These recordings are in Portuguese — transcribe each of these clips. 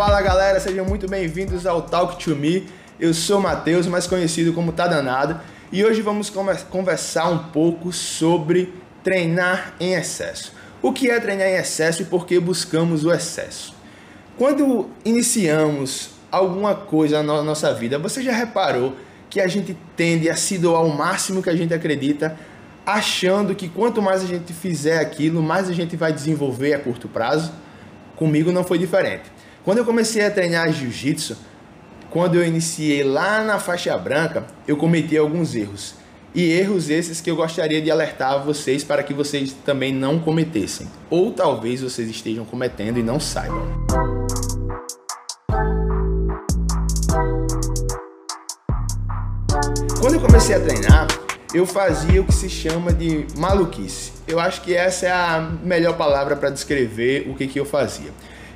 Fala galera, sejam muito bem-vindos ao Talk to Me. Eu sou Matheus, mais conhecido como Tá Danado, e hoje vamos conversar um pouco sobre treinar em excesso. O que é treinar em excesso e por que buscamos o excesso? Quando iniciamos alguma coisa na nossa vida, você já reparou que a gente tende a se doar o máximo que a gente acredita, achando que quanto mais a gente fizer aquilo, mais a gente vai desenvolver a curto prazo? Comigo não foi diferente. Quando eu comecei a treinar jiu-jitsu, quando eu iniciei lá na faixa branca, eu cometi alguns erros. E erros esses que eu gostaria de alertar vocês para que vocês também não cometessem. Ou talvez vocês estejam cometendo e não saibam. Quando eu comecei a treinar, eu fazia o que se chama de maluquice. Eu acho que essa é a melhor palavra para descrever o que, que eu fazia.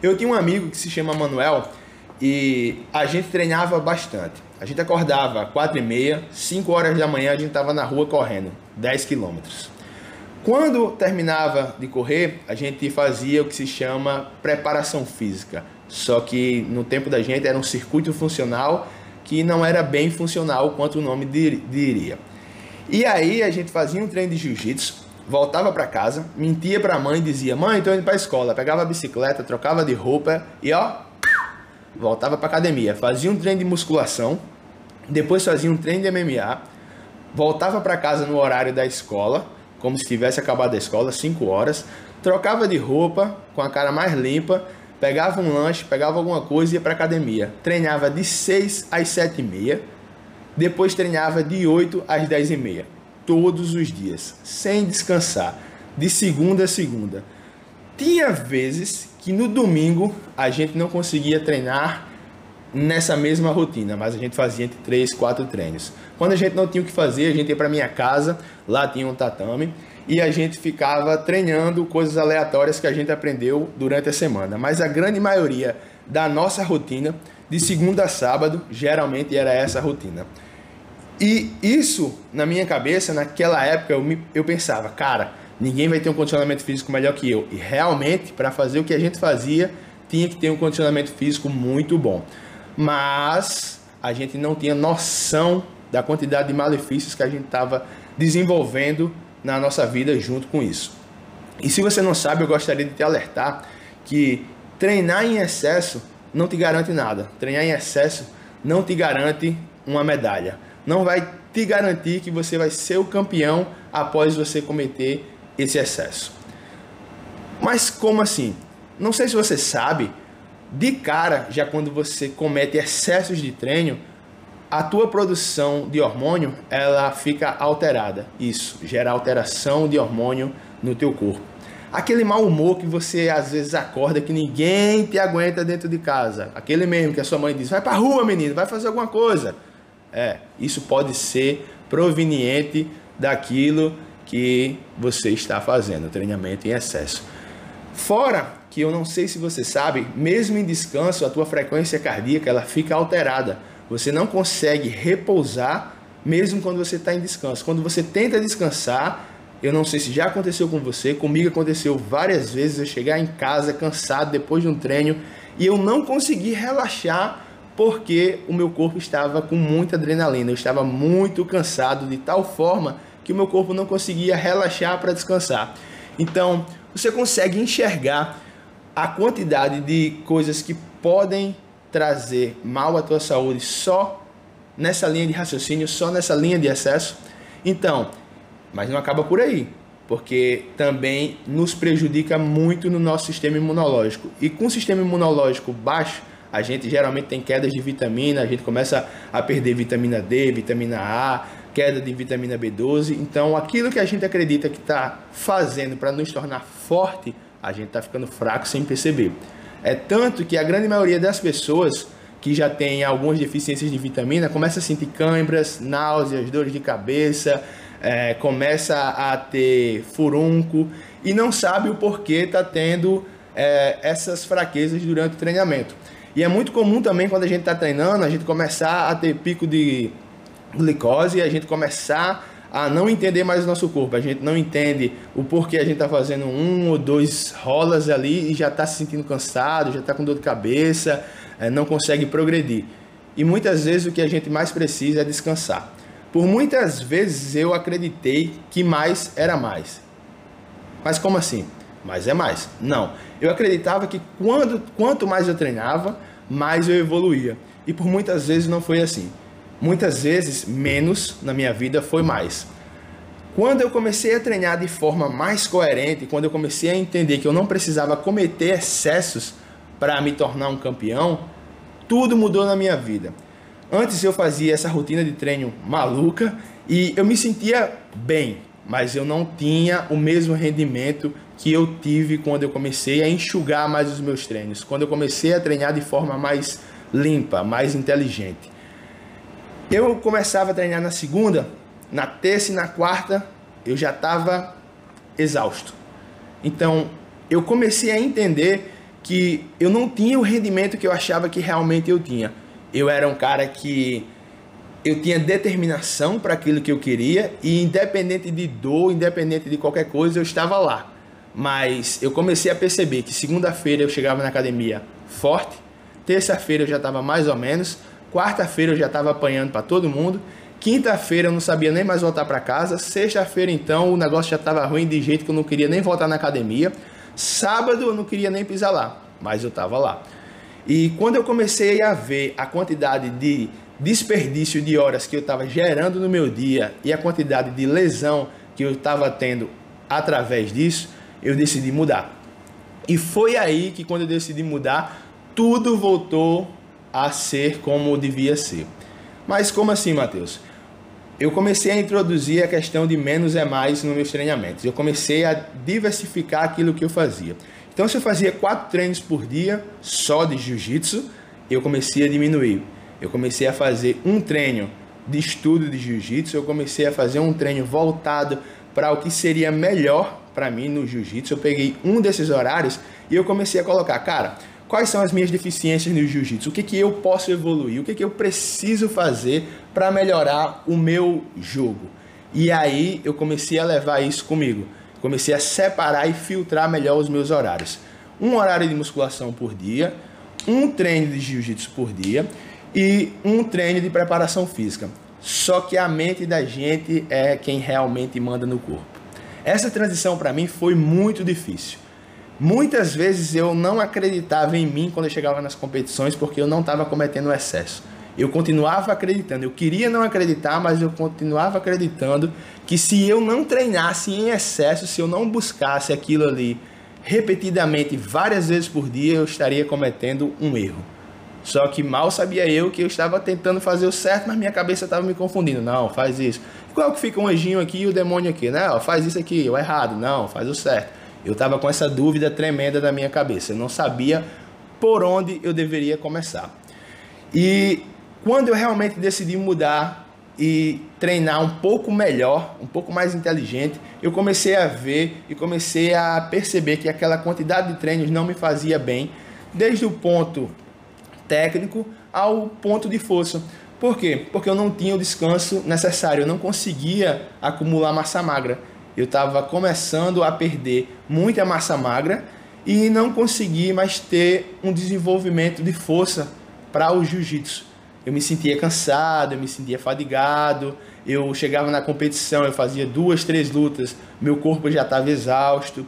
Eu tinha um amigo que se chama Manuel e a gente treinava bastante. A gente acordava 4 e meia, 5 horas da manhã a gente estava na rua correndo, 10 quilômetros. Quando terminava de correr, a gente fazia o que se chama preparação física. Só que no tempo da gente era um circuito funcional que não era bem funcional quanto o nome diria. E aí a gente fazia um treino de jiu-jitsu voltava para casa, mentia para a mãe, dizia: "Mãe, estou indo para escola". Pegava a bicicleta, trocava de roupa e ó, voltava para academia, fazia um treino de musculação, depois fazia um treino de MMA, voltava para casa no horário da escola, como se tivesse acabado a escola, 5 horas, trocava de roupa com a cara mais limpa, pegava um lanche, pegava alguma coisa e ia para academia. Treinava de 6 às 7 e meia, depois treinava de 8 às 10 e meia todos os dias, sem descansar, de segunda a segunda. Tinha vezes que no domingo a gente não conseguia treinar nessa mesma rotina, mas a gente fazia entre três, quatro treinos. Quando a gente não tinha o que fazer, a gente ia para minha casa, lá tinha um tatame, e a gente ficava treinando coisas aleatórias que a gente aprendeu durante a semana. Mas a grande maioria da nossa rotina, de segunda a sábado, geralmente era essa rotina. E isso, na minha cabeça, naquela época, eu, me, eu pensava, cara, ninguém vai ter um condicionamento físico melhor que eu. E realmente, para fazer o que a gente fazia, tinha que ter um condicionamento físico muito bom. Mas a gente não tinha noção da quantidade de malefícios que a gente estava desenvolvendo na nossa vida junto com isso. E se você não sabe, eu gostaria de te alertar que treinar em excesso não te garante nada. Treinar em excesso não te garante uma medalha não vai te garantir que você vai ser o campeão após você cometer esse excesso. Mas como assim? Não sei se você sabe, de cara, já quando você comete excessos de treino, a tua produção de hormônio, ela fica alterada. Isso gera alteração de hormônio no teu corpo. Aquele mau humor que você às vezes acorda que ninguém te aguenta dentro de casa. Aquele mesmo que a sua mãe diz: "Vai para rua, menino, vai fazer alguma coisa". É, isso pode ser proveniente daquilo que você está fazendo, treinamento em excesso. Fora que eu não sei se você sabe, mesmo em descanso, a tua frequência cardíaca ela fica alterada. Você não consegue repousar mesmo quando você está em descanso. Quando você tenta descansar, eu não sei se já aconteceu com você, comigo aconteceu várias vezes eu chegar em casa cansado depois de um treino e eu não conseguir relaxar porque o meu corpo estava com muita adrenalina, eu estava muito cansado de tal forma que o meu corpo não conseguia relaxar para descansar. Então, você consegue enxergar a quantidade de coisas que podem trazer mal à tua saúde só nessa linha de raciocínio, só nessa linha de excesso. Então, mas não acaba por aí, porque também nos prejudica muito no nosso sistema imunológico. E com o sistema imunológico baixo, a gente geralmente tem quedas de vitamina, a gente começa a perder vitamina D, vitamina A, queda de vitamina B12. Então, aquilo que a gente acredita que está fazendo para nos tornar forte, a gente está ficando fraco sem perceber. É tanto que a grande maioria das pessoas que já tem algumas deficiências de vitamina começa a sentir câimbras, náuseas, dores de cabeça, é, começa a ter furúnculo e não sabe o porquê está tendo é, essas fraquezas durante o treinamento. E é muito comum também quando a gente está treinando, a gente começar a ter pico de glicose, a gente começar a não entender mais o nosso corpo. A gente não entende o porquê a gente está fazendo um ou dois rolas ali e já está se sentindo cansado, já está com dor de cabeça, é, não consegue progredir. E muitas vezes o que a gente mais precisa é descansar. Por muitas vezes eu acreditei que mais era mais. Mas como assim? Mais é mais. Não. Eu acreditava que quando, quanto mais eu treinava, mais eu evoluía. E por muitas vezes não foi assim. Muitas vezes, menos na minha vida foi mais. Quando eu comecei a treinar de forma mais coerente, quando eu comecei a entender que eu não precisava cometer excessos para me tornar um campeão, tudo mudou na minha vida. Antes eu fazia essa rotina de treino maluca e eu me sentia bem, mas eu não tinha o mesmo rendimento que eu tive quando eu comecei a enxugar mais os meus treinos, quando eu comecei a treinar de forma mais limpa, mais inteligente. Eu começava a treinar na segunda, na terça e na quarta eu já estava exausto. Então eu comecei a entender que eu não tinha o rendimento que eu achava que realmente eu tinha. Eu era um cara que eu tinha determinação para aquilo que eu queria e independente de dor, independente de qualquer coisa, eu estava lá. Mas eu comecei a perceber que segunda-feira eu chegava na academia forte, terça-feira eu já estava mais ou menos, quarta-feira eu já estava apanhando para todo mundo, quinta-feira eu não sabia nem mais voltar para casa, sexta-feira então o negócio já estava ruim de jeito que eu não queria nem voltar na academia, sábado eu não queria nem pisar lá, mas eu estava lá. E quando eu comecei a ver a quantidade de desperdício de horas que eu estava gerando no meu dia e a quantidade de lesão que eu estava tendo através disso, eu decidi mudar. E foi aí que quando eu decidi mudar, tudo voltou a ser como devia ser. Mas como assim, Matheus? Eu comecei a introduzir a questão de menos é mais nos meus treinamentos. Eu comecei a diversificar aquilo que eu fazia. Então, se eu fazia quatro treinos por dia só de jiu-jitsu, eu comecei a diminuir. Eu comecei a fazer um treino de estudo de jiu-jitsu, eu comecei a fazer um treino voltado para o que seria melhor para mim no jiu-jitsu. Eu peguei um desses horários e eu comecei a colocar, cara, quais são as minhas deficiências no jiu-jitsu? O que, que eu posso evoluir? O que, que eu preciso fazer para melhorar o meu jogo? E aí eu comecei a levar isso comigo. Comecei a separar e filtrar melhor os meus horários. Um horário de musculação por dia, um treino de jiu-jitsu por dia e um treino de preparação física. Só que a mente da gente é quem realmente manda no corpo. Essa transição para mim foi muito difícil. Muitas vezes eu não acreditava em mim quando eu chegava nas competições porque eu não estava cometendo excesso. Eu continuava acreditando, eu queria não acreditar, mas eu continuava acreditando que se eu não treinasse em excesso, se eu não buscasse aquilo ali repetidamente várias vezes por dia, eu estaria cometendo um erro. Só que mal sabia eu que eu estava tentando fazer o certo, mas minha cabeça estava me confundindo. Não, faz isso. Qual que fica um anjinho aqui e o demônio aqui? Não, faz isso aqui, o errado. Não, faz o certo. Eu estava com essa dúvida tremenda na minha cabeça. Eu não sabia por onde eu deveria começar. E quando eu realmente decidi mudar e treinar um pouco melhor, um pouco mais inteligente, eu comecei a ver e comecei a perceber que aquela quantidade de treinos não me fazia bem, desde o ponto técnico ao ponto de força. Por quê? Porque eu não tinha o descanso necessário, eu não conseguia acumular massa magra. Eu estava começando a perder muita massa magra e não consegui mais ter um desenvolvimento de força para o jiu-jitsu. Eu me sentia cansado, eu me sentia fadigado, eu chegava na competição, eu fazia duas, três lutas, meu corpo já estava exausto.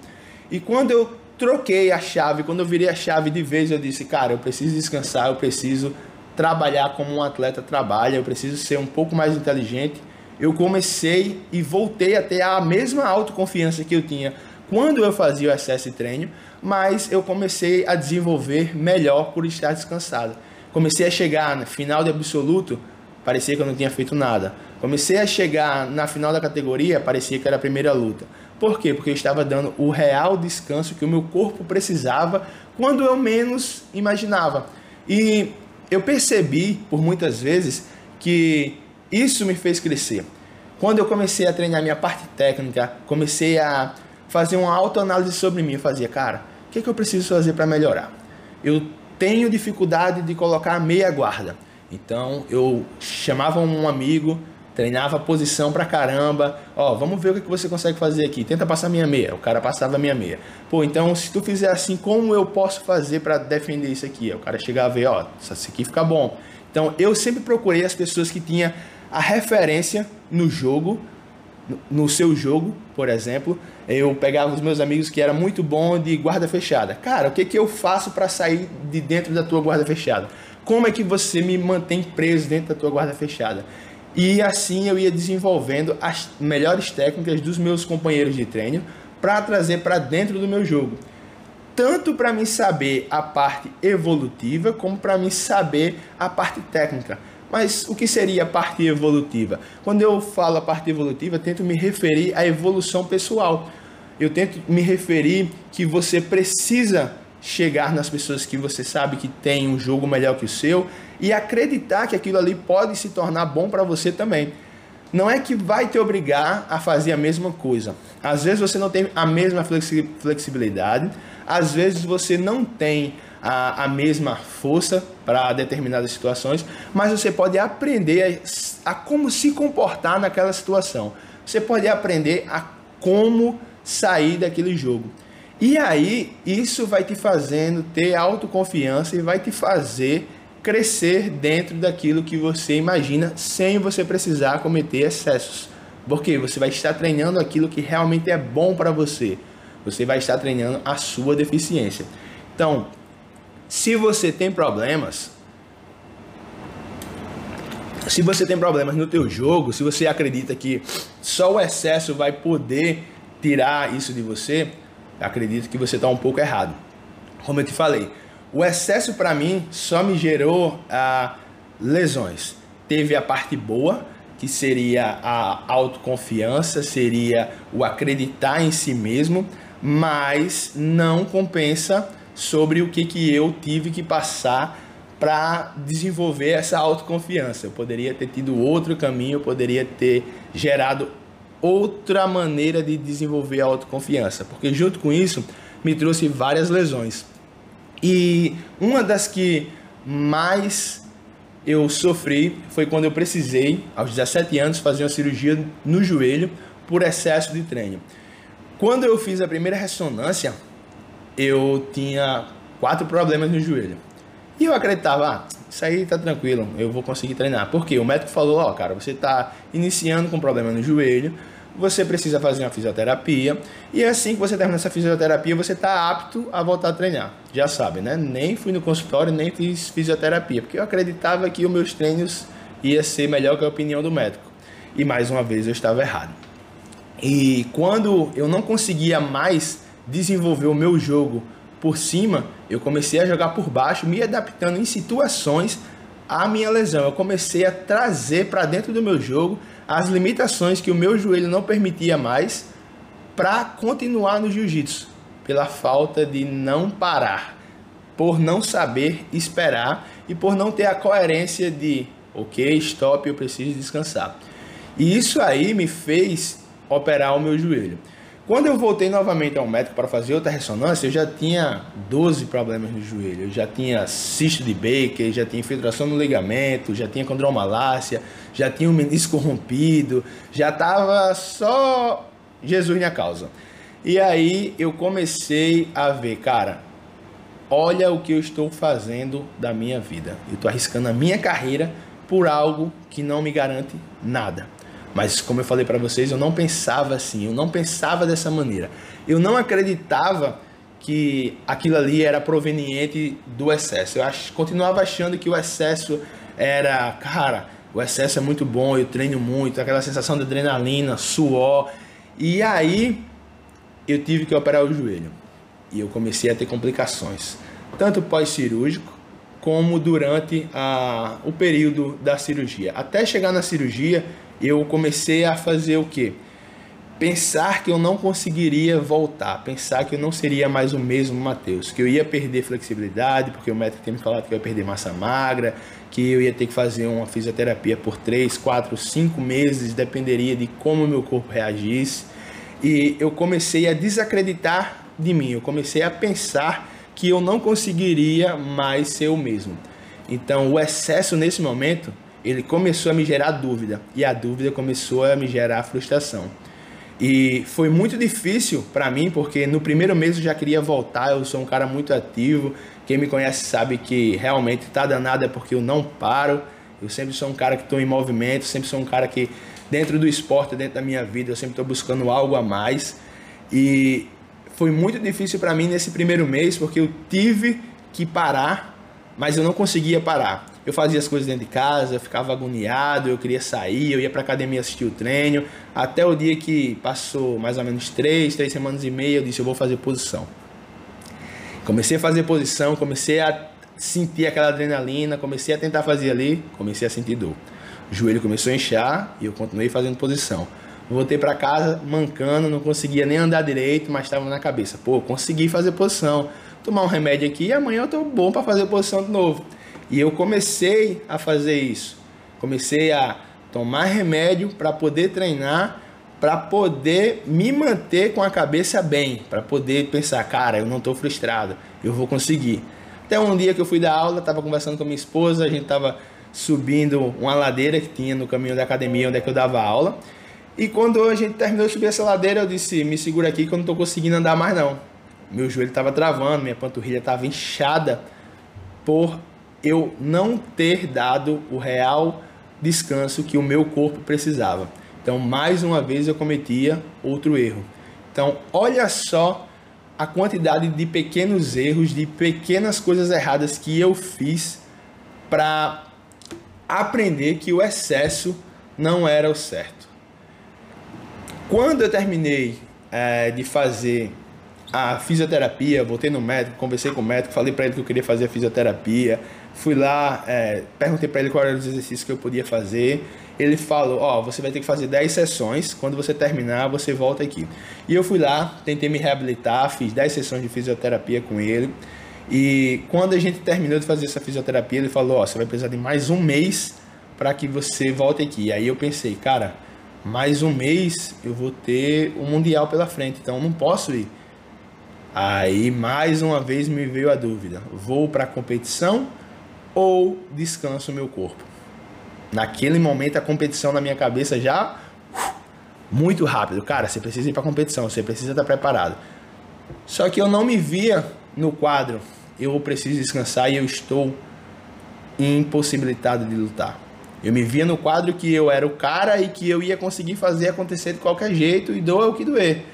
E quando eu troquei a chave, quando eu virei a chave de vez, eu disse, cara, eu preciso descansar, eu preciso trabalhar como um atleta trabalha, eu preciso ser um pouco mais inteligente. Eu comecei e voltei a ter a mesma autoconfiança que eu tinha quando eu fazia o excesso de treino, mas eu comecei a desenvolver melhor por estar descansado. Comecei a chegar no final de absoluto, parecia que eu não tinha feito nada. Comecei a chegar na final da categoria, parecia que era a primeira luta. Por quê? Porque eu estava dando o real descanso que o meu corpo precisava quando eu menos imaginava. E eu percebi por muitas vezes que isso me fez crescer. Quando eu comecei a treinar minha parte técnica, comecei a fazer uma autoanálise sobre mim, eu fazia, cara, o que, é que eu preciso fazer para melhorar? Eu tenho dificuldade de colocar meia guarda. Então eu chamava um amigo treinava posição pra caramba. Ó, vamos ver o que você consegue fazer aqui. Tenta passar minha meia. O cara passava minha meia. Pô, então se tu fizer assim, como eu posso fazer para defender isso aqui? O cara chegava a ver, ó, isso aqui fica bom. Então eu sempre procurei as pessoas que tinham a referência no jogo, no seu jogo, por exemplo. Eu pegava os meus amigos que era muito bom de guarda fechada. Cara, o que, que eu faço para sair de dentro da tua guarda fechada? Como é que você me mantém preso dentro da tua guarda fechada? E assim eu ia desenvolvendo as melhores técnicas dos meus companheiros de treino para trazer para dentro do meu jogo. Tanto para mim saber a parte evolutiva, como para mim saber a parte técnica. Mas o que seria a parte evolutiva? Quando eu falo a parte evolutiva, tento me referir à evolução pessoal. Eu tento me referir que você precisa chegar nas pessoas que você sabe que tem um jogo melhor que o seu e acreditar que aquilo ali pode se tornar bom para você também. Não é que vai te obrigar a fazer a mesma coisa. Às vezes você não tem a mesma flexibilidade, às vezes você não tem a, a mesma força para determinadas situações, mas você pode aprender a, a como se comportar naquela situação. Você pode aprender a como sair daquele jogo. E aí, isso vai te fazendo ter autoconfiança e vai te fazer crescer dentro daquilo que você imagina sem você precisar cometer excessos. Porque você vai estar treinando aquilo que realmente é bom para você. Você vai estar treinando a sua deficiência. Então, se você tem problemas, se você tem problemas no teu jogo, se você acredita que só o excesso vai poder tirar isso de você, acredito que você está um pouco errado. Como eu te falei, o excesso para mim só me gerou ah, lesões. Teve a parte boa, que seria a autoconfiança, seria o acreditar em si mesmo, mas não compensa sobre o que, que eu tive que passar para desenvolver essa autoconfiança. Eu poderia ter tido outro caminho, eu poderia ter gerado outra maneira de desenvolver a autoconfiança, porque junto com isso me trouxe várias lesões. E uma das que mais eu sofri foi quando eu precisei, aos 17 anos, fazer uma cirurgia no joelho por excesso de treino. Quando eu fiz a primeira ressonância, eu tinha quatro problemas no joelho. E eu acreditava, ah, isso aí tá tranquilo, eu vou conseguir treinar. Porque o médico falou, ó, cara, você tá iniciando com problema no joelho, você precisa fazer uma fisioterapia e assim que você terminar essa fisioterapia, você está apto a voltar a treinar. Já sabe, né? Nem fui no consultório, nem fiz fisioterapia, porque eu acreditava que os meus treinos ia ser melhor que a opinião do médico. E mais uma vez eu estava errado. E quando eu não conseguia mais desenvolver o meu jogo por cima, eu comecei a jogar por baixo, me adaptando em situações à minha lesão. Eu comecei a trazer para dentro do meu jogo as limitações que o meu joelho não permitia mais para continuar no jiu-jitsu, pela falta de não parar, por não saber esperar e por não ter a coerência de, ok, stop, eu preciso descansar. E isso aí me fez operar o meu joelho. Quando eu voltei novamente ao médico para fazer outra ressonância, eu já tinha 12 problemas no joelho. Eu já tinha cisto de Baker, já tinha infiltração no ligamento, já tinha condromalácia, já tinha o um menisco rompido, já estava só Jesus minha causa. E aí eu comecei a ver, cara, olha o que eu estou fazendo da minha vida. Eu estou arriscando a minha carreira por algo que não me garante nada. Mas como eu falei para vocês, eu não pensava assim, eu não pensava dessa maneira. Eu não acreditava que aquilo ali era proveniente do excesso. Eu ach, continuava achando que o excesso era, cara, o excesso é muito bom, eu treino muito, aquela sensação de adrenalina, suor. E aí eu tive que operar o joelho. E eu comecei a ter complicações, tanto pós-cirúrgico como durante a, o período da cirurgia. Até chegar na cirurgia, eu comecei a fazer o que? Pensar que eu não conseguiria voltar, pensar que eu não seria mais o mesmo Matheus, que eu ia perder flexibilidade, porque o médico tinha me falado que eu ia perder massa magra, que eu ia ter que fazer uma fisioterapia por 3, 4, 5 meses, dependeria de como meu corpo reagisse. E eu comecei a desacreditar de mim, eu comecei a pensar que eu não conseguiria mais ser o mesmo. Então, o excesso nesse momento ele começou a me gerar dúvida e a dúvida começou a me gerar frustração. E foi muito difícil para mim, porque no primeiro mês eu já queria voltar, eu sou um cara muito ativo. Quem me conhece sabe que realmente tá danado é porque eu não paro. Eu sempre sou um cara que estou em movimento, sempre sou um cara que dentro do esporte, dentro da minha vida, eu sempre estou buscando algo a mais. E foi muito difícil para mim nesse primeiro mês, porque eu tive que parar, mas eu não conseguia parar. Eu fazia as coisas dentro de casa, eu ficava agoniado, eu queria sair, eu ia para academia assistir o treino, até o dia que passou mais ou menos três, três semanas e meia, eu disse eu vou fazer posição. Comecei a fazer posição, comecei a sentir aquela adrenalina, comecei a tentar fazer ali, comecei a sentir dor. O joelho começou a inchar e eu continuei fazendo posição. Voltei para casa mancando, não conseguia nem andar direito, mas estava na cabeça, pô, consegui fazer posição. Tomar um remédio aqui e amanhã eu tô bom para fazer posição de novo. E eu comecei a fazer isso. Comecei a tomar remédio para poder treinar, para poder me manter com a cabeça bem, para poder pensar, cara, eu não estou frustrado, eu vou conseguir. Até um dia que eu fui dar aula, estava conversando com minha esposa, a gente estava subindo uma ladeira que tinha no caminho da academia onde é que eu dava aula. E quando a gente terminou de subir essa ladeira, eu disse: me segura aqui que eu não estou conseguindo andar mais não. Meu joelho estava travando, minha panturrilha estava inchada por eu não ter dado o real descanso que o meu corpo precisava. Então, mais uma vez eu cometia outro erro. Então, olha só a quantidade de pequenos erros, de pequenas coisas erradas que eu fiz para aprender que o excesso não era o certo. Quando eu terminei é, de fazer a fisioterapia, voltei no médico, conversei com o médico, falei para ele que eu queria fazer a fisioterapia, fui lá, é, perguntei para ele quais eram os exercícios que eu podia fazer. Ele falou: Ó, oh, você vai ter que fazer 10 sessões, quando você terminar, você volta aqui. E eu fui lá, tentei me reabilitar, fiz 10 sessões de fisioterapia com ele. E quando a gente terminou de fazer essa fisioterapia, ele falou: Ó, oh, você vai precisar de mais um mês para que você volte aqui. Aí eu pensei: Cara, mais um mês eu vou ter o um Mundial pela frente, então não posso ir. Aí mais uma vez me veio a dúvida: vou para a competição ou descanso o meu corpo? Naquele momento a competição na minha cabeça já muito rápido. Cara, você precisa ir para competição, você precisa estar preparado. Só que eu não me via no quadro. Eu preciso descansar e eu estou impossibilitado de lutar. Eu me via no quadro que eu era o cara e que eu ia conseguir fazer acontecer de qualquer jeito e doa o que doer.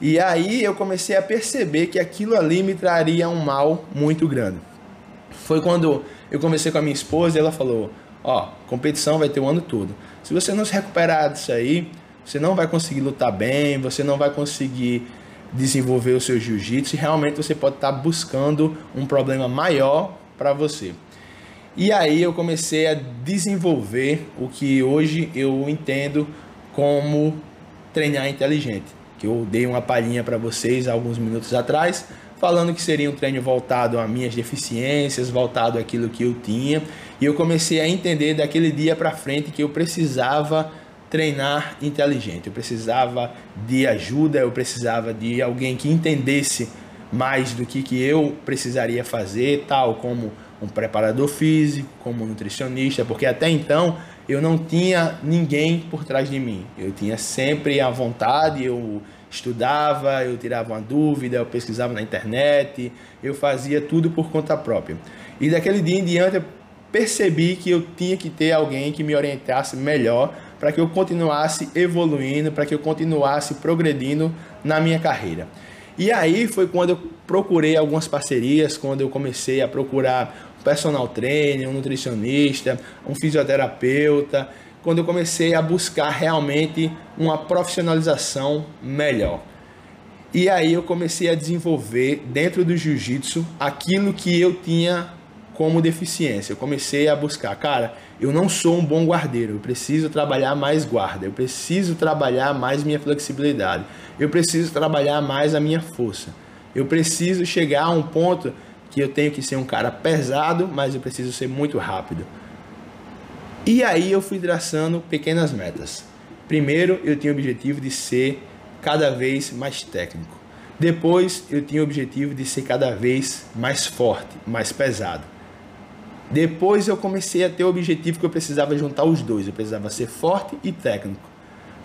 E aí eu comecei a perceber que aquilo ali me traria um mal muito grande. Foi quando eu conversei com a minha esposa e ela falou: Ó, competição vai ter o ano todo. Se você não se recuperar disso aí, você não vai conseguir lutar bem, você não vai conseguir desenvolver o seu jiu-jitsu e realmente você pode estar buscando um problema maior para você. E aí eu comecei a desenvolver o que hoje eu entendo como treinar inteligente que eu dei uma palhinha para vocês alguns minutos atrás, falando que seria um treino voltado a minhas deficiências, voltado àquilo que eu tinha, e eu comecei a entender daquele dia para frente que eu precisava treinar inteligente, eu precisava de ajuda, eu precisava de alguém que entendesse mais do que, que eu precisaria fazer, tal como um preparador físico, como um nutricionista, porque até então eu não tinha ninguém por trás de mim. Eu tinha sempre a vontade, eu estudava, eu tirava uma dúvida, eu pesquisava na internet, eu fazia tudo por conta própria. E daquele dia em diante eu percebi que eu tinha que ter alguém que me orientasse melhor para que eu continuasse evoluindo, para que eu continuasse progredindo na minha carreira. E aí foi quando eu procurei algumas parcerias, quando eu comecei a procurar um personal trainer, um nutricionista, um fisioterapeuta, quando eu comecei a buscar realmente uma profissionalização melhor. E aí eu comecei a desenvolver dentro do jiu-jitsu aquilo que eu tinha como deficiência. Eu comecei a buscar, cara, eu não sou um bom guardeiro, eu preciso trabalhar mais guarda, eu preciso trabalhar mais minha flexibilidade, eu preciso trabalhar mais a minha força. Eu preciso chegar a um ponto que eu tenho que ser um cara pesado, mas eu preciso ser muito rápido. E aí eu fui traçando pequenas metas. Primeiro, eu tinha o objetivo de ser cada vez mais técnico. Depois, eu tinha o objetivo de ser cada vez mais forte, mais pesado. Depois eu comecei a ter o objetivo que eu precisava juntar os dois. Eu precisava ser forte e técnico.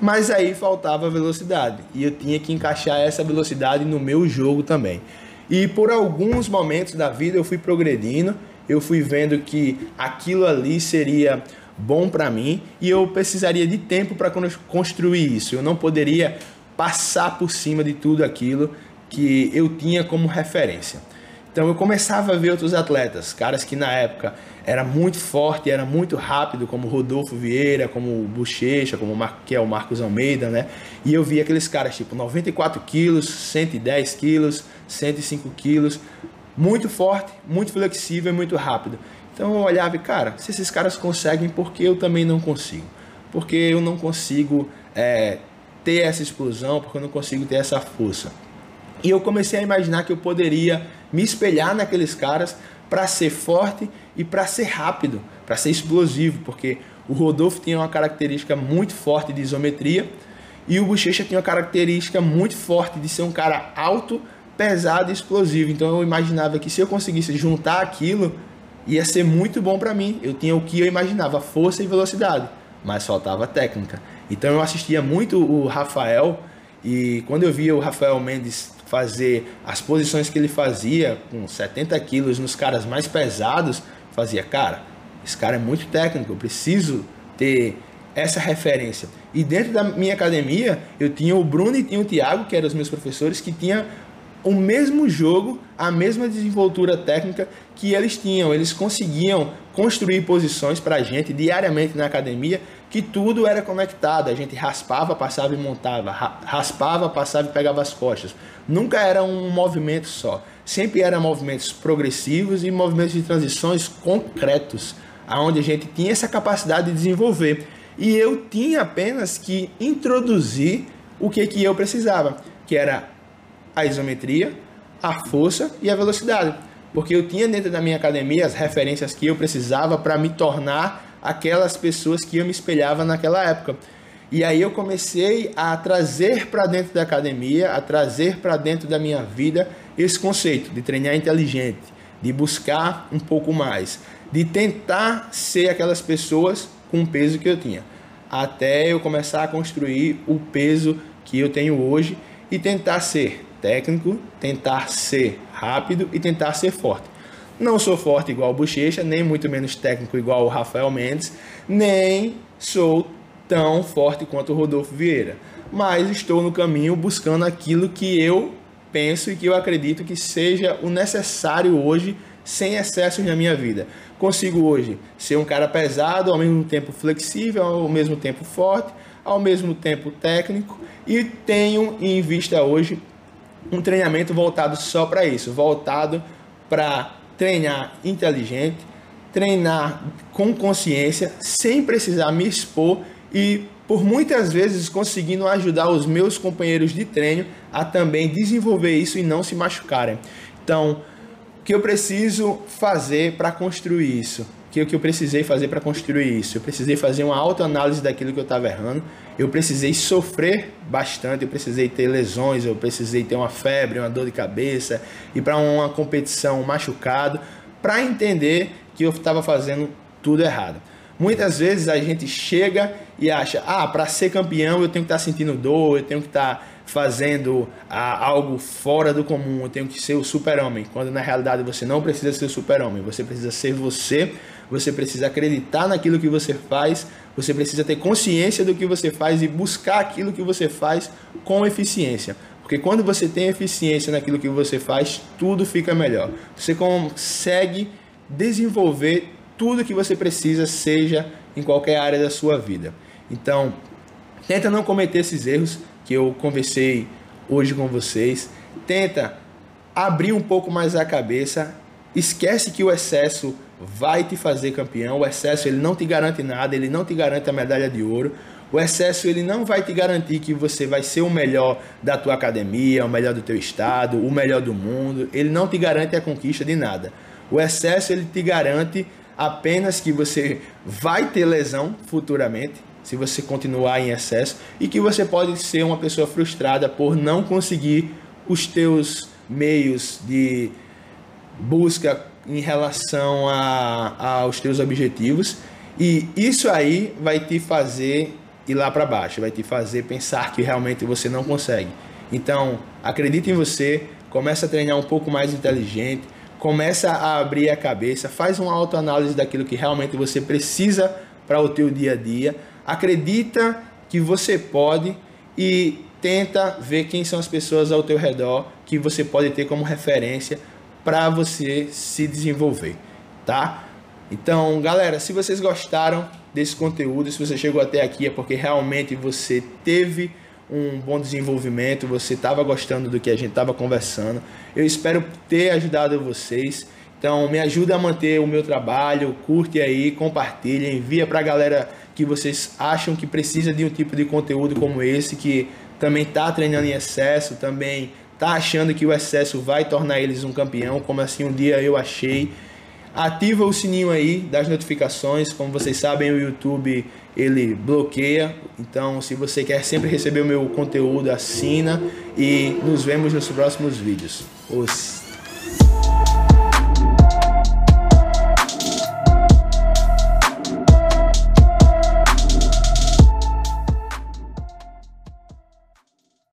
Mas aí faltava velocidade e eu tinha que encaixar essa velocidade no meu jogo também. E por alguns momentos da vida eu fui progredindo, eu fui vendo que aquilo ali seria bom para mim e eu precisaria de tempo para construir isso. Eu não poderia passar por cima de tudo aquilo que eu tinha como referência. Então eu começava a ver outros atletas, caras que na época era muito forte, era muito rápido, como Rodolfo Vieira, como Bochecha, como Mar que é o Marcos Almeida, né? E eu via aqueles caras tipo 94 quilos, 110 quilos, 105 quilos, muito forte, muito flexível e muito rápido. Então eu olhava e, cara, se esses caras conseguem, por que eu também não consigo? Porque eu não consigo é, ter essa explosão, porque eu não consigo ter essa força. E eu comecei a imaginar que eu poderia me espelhar naqueles caras para ser forte e para ser rápido, para ser explosivo, porque o Rodolfo tinha uma característica muito forte de isometria e o Bochecha tinha uma característica muito forte de ser um cara alto, pesado e explosivo. Então eu imaginava que se eu conseguisse juntar aquilo, ia ser muito bom para mim. Eu tinha o que eu imaginava, força e velocidade, mas faltava técnica. Então eu assistia muito o Rafael e quando eu via o Rafael Mendes fazer as posições que ele fazia com 70 quilos nos caras mais pesados, fazia, cara, esse cara é muito técnico, eu preciso ter essa referência. E dentro da minha academia, eu tinha o Bruno e tinha o Thiago, que eram os meus professores, que tinha o mesmo jogo, a mesma desenvoltura técnica que eles tinham. Eles conseguiam construir posições para a gente diariamente na academia que tudo era conectado. A gente raspava, passava e montava, raspava, passava e pegava as costas. Nunca era um movimento só. Sempre eram movimentos progressivos e movimentos de transições concretos, aonde a gente tinha essa capacidade de desenvolver. E eu tinha apenas que introduzir o que, que eu precisava, que era a isometria, a força e a velocidade. Porque eu tinha dentro da minha academia as referências que eu precisava para me tornar aquelas pessoas que eu me espelhava naquela época. E aí eu comecei a trazer para dentro da academia, a trazer para dentro da minha vida esse conceito de treinar inteligente, de buscar um pouco mais, de tentar ser aquelas pessoas com o peso que eu tinha, até eu começar a construir o peso que eu tenho hoje e tentar ser técnico, tentar ser rápido e tentar ser forte. Não sou forte igual o Bochecha, nem muito menos técnico igual o Rafael Mendes, nem sou tão forte quanto o Rodolfo Vieira. Mas estou no caminho buscando aquilo que eu penso e que eu acredito que seja o necessário hoje, sem excessos na minha vida. Consigo hoje ser um cara pesado, ao mesmo tempo flexível, ao mesmo tempo forte, ao mesmo tempo técnico e tenho em vista hoje um treinamento voltado só para isso, voltado para treinar inteligente, treinar com consciência, sem precisar me expor e por muitas vezes conseguindo ajudar os meus companheiros de treino a também desenvolver isso e não se machucarem. Então, o que eu preciso fazer para construir isso? Que o que eu precisei fazer para construir isso? Eu precisei fazer uma autoanálise daquilo que eu estava errando. Eu precisei sofrer bastante, eu precisei ter lesões, eu precisei ter uma febre, uma dor de cabeça, ir para uma competição machucado, para entender que eu estava fazendo tudo errado. Muitas vezes a gente chega e acha, ah, para ser campeão eu tenho que estar tá sentindo dor, eu tenho que estar tá fazendo ah, algo fora do comum, eu tenho que ser o super-homem. Quando na realidade você não precisa ser o super-homem, você precisa ser você você precisa acreditar naquilo que você faz, você precisa ter consciência do que você faz e buscar aquilo que você faz com eficiência. Porque quando você tem eficiência naquilo que você faz, tudo fica melhor. Você consegue desenvolver tudo que você precisa, seja em qualquer área da sua vida. Então, tenta não cometer esses erros que eu conversei hoje com vocês. Tenta abrir um pouco mais a cabeça. Esquece que o excesso vai te fazer campeão. O excesso ele não te garante nada, ele não te garante a medalha de ouro. O excesso ele não vai te garantir que você vai ser o melhor da tua academia, o melhor do teu estado, o melhor do mundo. Ele não te garante a conquista de nada. O excesso ele te garante apenas que você vai ter lesão futuramente, se você continuar em excesso, e que você pode ser uma pessoa frustrada por não conseguir os teus meios de busca em relação a, aos teus objetivos e isso aí vai te fazer ir lá para baixo, vai te fazer pensar que realmente você não consegue. Então, acredite em você, começa a treinar um pouco mais inteligente, começa a abrir a cabeça, faz uma autoanálise daquilo que realmente você precisa para o teu dia a dia, acredita que você pode e tenta ver quem são as pessoas ao teu redor que você pode ter como referência para você se desenvolver, tá? Então, galera, se vocês gostaram desse conteúdo, se você chegou até aqui é porque realmente você teve um bom desenvolvimento, você estava gostando do que a gente estava conversando. Eu espero ter ajudado vocês. Então, me ajuda a manter o meu trabalho, curte aí, compartilha, envia para a galera que vocês acham que precisa de um tipo de conteúdo como esse, que também está treinando em excesso, também está achando que o excesso vai tornar eles um campeão, como assim um dia eu achei. Ativa o sininho aí das notificações, como vocês sabem, o YouTube ele bloqueia. Então, se você quer sempre receber o meu conteúdo, assina e nos vemos nos próximos vídeos. Os